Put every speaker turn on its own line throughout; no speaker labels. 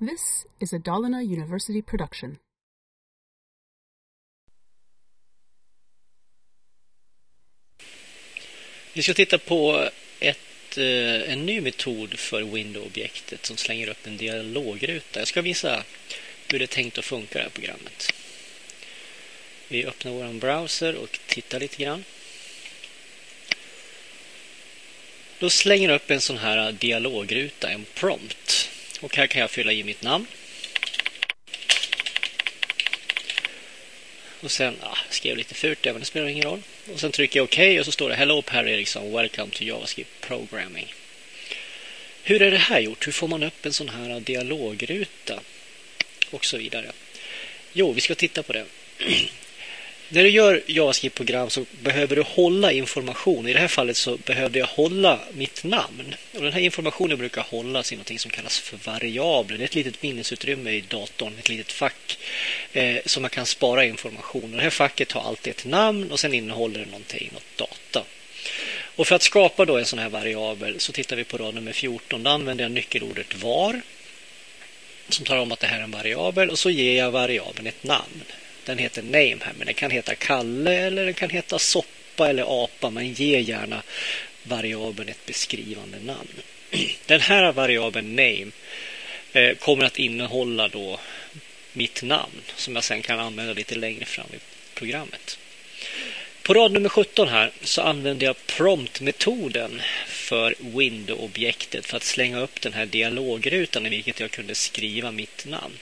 This is a Dalarna University production.
Vi ska titta på ett, eh, en ny metod för Windows-objektet som slänger upp en dialogruta. Jag ska visa hur det är tänkt att funka det här programmet. Vi öppnar vår browser och tittar lite grann. Då slänger upp en sån här dialogruta, en prompt. Och här kan jag fylla i mitt namn. Och sen ah, skrev lite fult, men det spelar ingen roll. Och sen trycker jag OK och så står det Hello Per Eriksson, welcome to JavaScript programming. Hur är det här gjort? Hur får man upp en sån här dialogruta? Och så vidare. Jo, vi ska titta på det. När du gör JavaScript-program så behöver du hålla information. I det här fallet så behövde jag hålla mitt namn. Och den här informationen brukar hållas i något som kallas för variabler. Det är ett litet minnesutrymme i datorn, ett litet fack eh, som man kan spara information. Och det här facket har alltid ett namn och sen innehåller det någonting, något data. Och för att skapa då en sån här variabel så tittar vi på rad nummer 14. Då använder jag nyckelordet var som talar om att det här är en variabel och så ger jag variabeln ett namn. Den heter name här, men den kan heta Kalle eller den kan heta soppa eller apa. Men ge gärna variabeln ett beskrivande namn. Den här variabeln name eh, kommer att innehålla då mitt namn som jag sen kan använda lite längre fram i programmet. På rad nummer 17 här så använder jag prompt-metoden för window-objektet för att slänga upp den här dialogrutan i vilket jag kunde skriva mitt namn.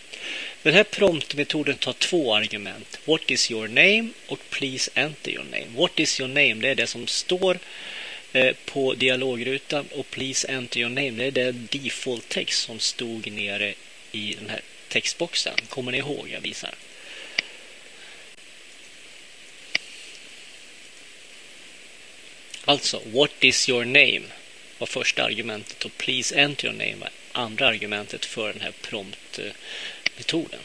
Den här promptmetoden tar två argument. What is your name och please enter your name. What is your name? Det är det som står eh, på dialogrutan och please enter your name. Det är den default text som stod nere i den här textboxen. Kommer ni ihåg? Jag visar. Alltså, what is your name var första argumentet och please enter your name var andra argumentet för den här promptmetoden.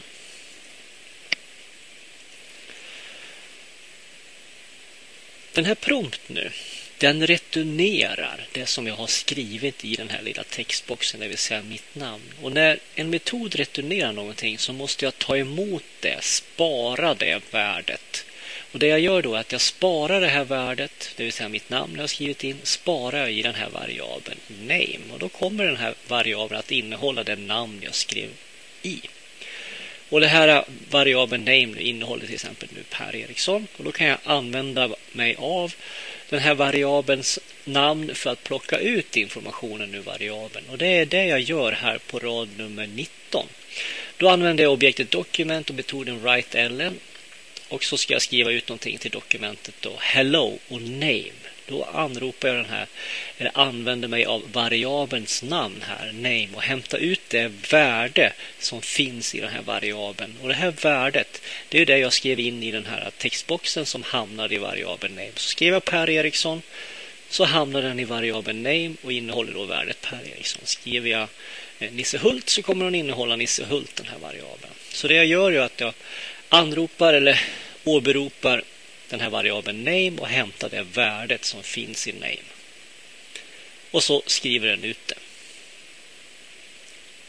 Den här prompt nu, den returnerar det som jag har skrivit i den här lilla textboxen, det vill säga mitt namn. Och när en metod returnerar någonting så måste jag ta emot det, spara det värdet. Och det jag gör då är att jag sparar det här värdet, det vill säga mitt namn jag har skrivit in, sparar jag i den här variabeln name. Och då kommer den här variabeln att innehålla det namn jag skrev i. Och det här variabeln name innehåller till exempel nu Per Eriksson. Och då kan jag använda mig av den här variabelns namn för att plocka ut informationen ur variabeln. Och det är det jag gör här på rad nummer 19. Då använder jag objektet dokument och metoden write-ln. Och så ska jag skriva ut någonting till dokumentet då. Hello och name. Då anropar jag den här, eller använder mig av variabelns namn här, name, och hämtar ut det värde som finns i den här variabeln. Och det här värdet, det är det jag skrev in i den här textboxen som hamnar i variabeln name. Så skriver jag Per Eriksson så hamnar den i variabeln name och innehåller då värdet Per Eriksson. Skriver jag eh, Nisse Hult så kommer den innehålla Nisse Hult, den här variabeln. Så det jag gör är att jag anropar eller åberopar den här variabeln name och hämtar det värdet som finns i name. Och så skriver den ut det.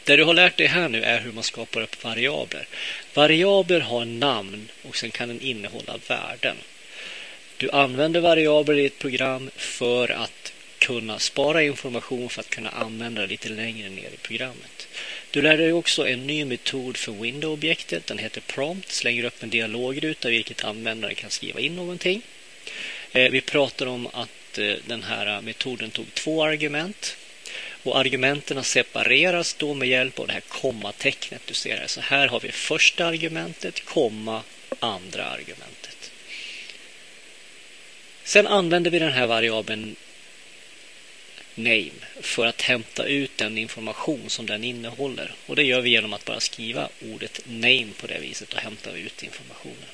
Det du har lärt dig här nu är hur man skapar upp variabler. Variabler har namn och sen kan den innehålla värden. Du använder variabler i ett program för att kunna spara information för att kunna använda det lite längre ner i programmet. Du lär dig också en ny metod för Window-objektet. Den heter Prompt. Slänger upp en dialogruta vilket användaren kan skriva in någonting. Eh, vi pratar om att eh, den här metoden tog två argument. Och argumenten separeras då med hjälp av det här kommatecknet du ser här. Så här har vi första argumentet, komma, andra argumentet. Sen använder vi den här variabeln name för att hämta ut den information som den innehåller. Och det gör vi genom att bara skriva ordet name på det viset och hämta ut informationen.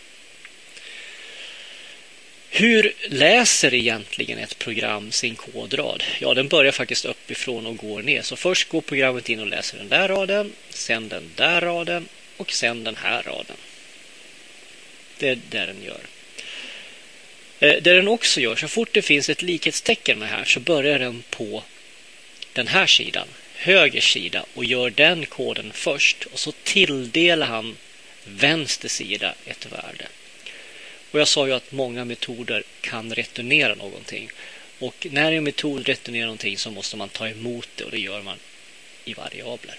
Hur läser egentligen ett program sin kodrad? Ja, den börjar faktiskt uppifrån och går ner. Så först går programmet in och läser den där raden, sen den där raden och sen den här raden. Det är det den gör. Eh, det den också gör, så fort det finns ett likhetstecken med här så börjar den på den här sidan höger sida och gör den koden först och så tilldelar han vänster sida ett värde. Och jag sa ju att många metoder kan returnera någonting. Och när en metod returnerar någonting så måste man ta emot det och det gör man i variabler.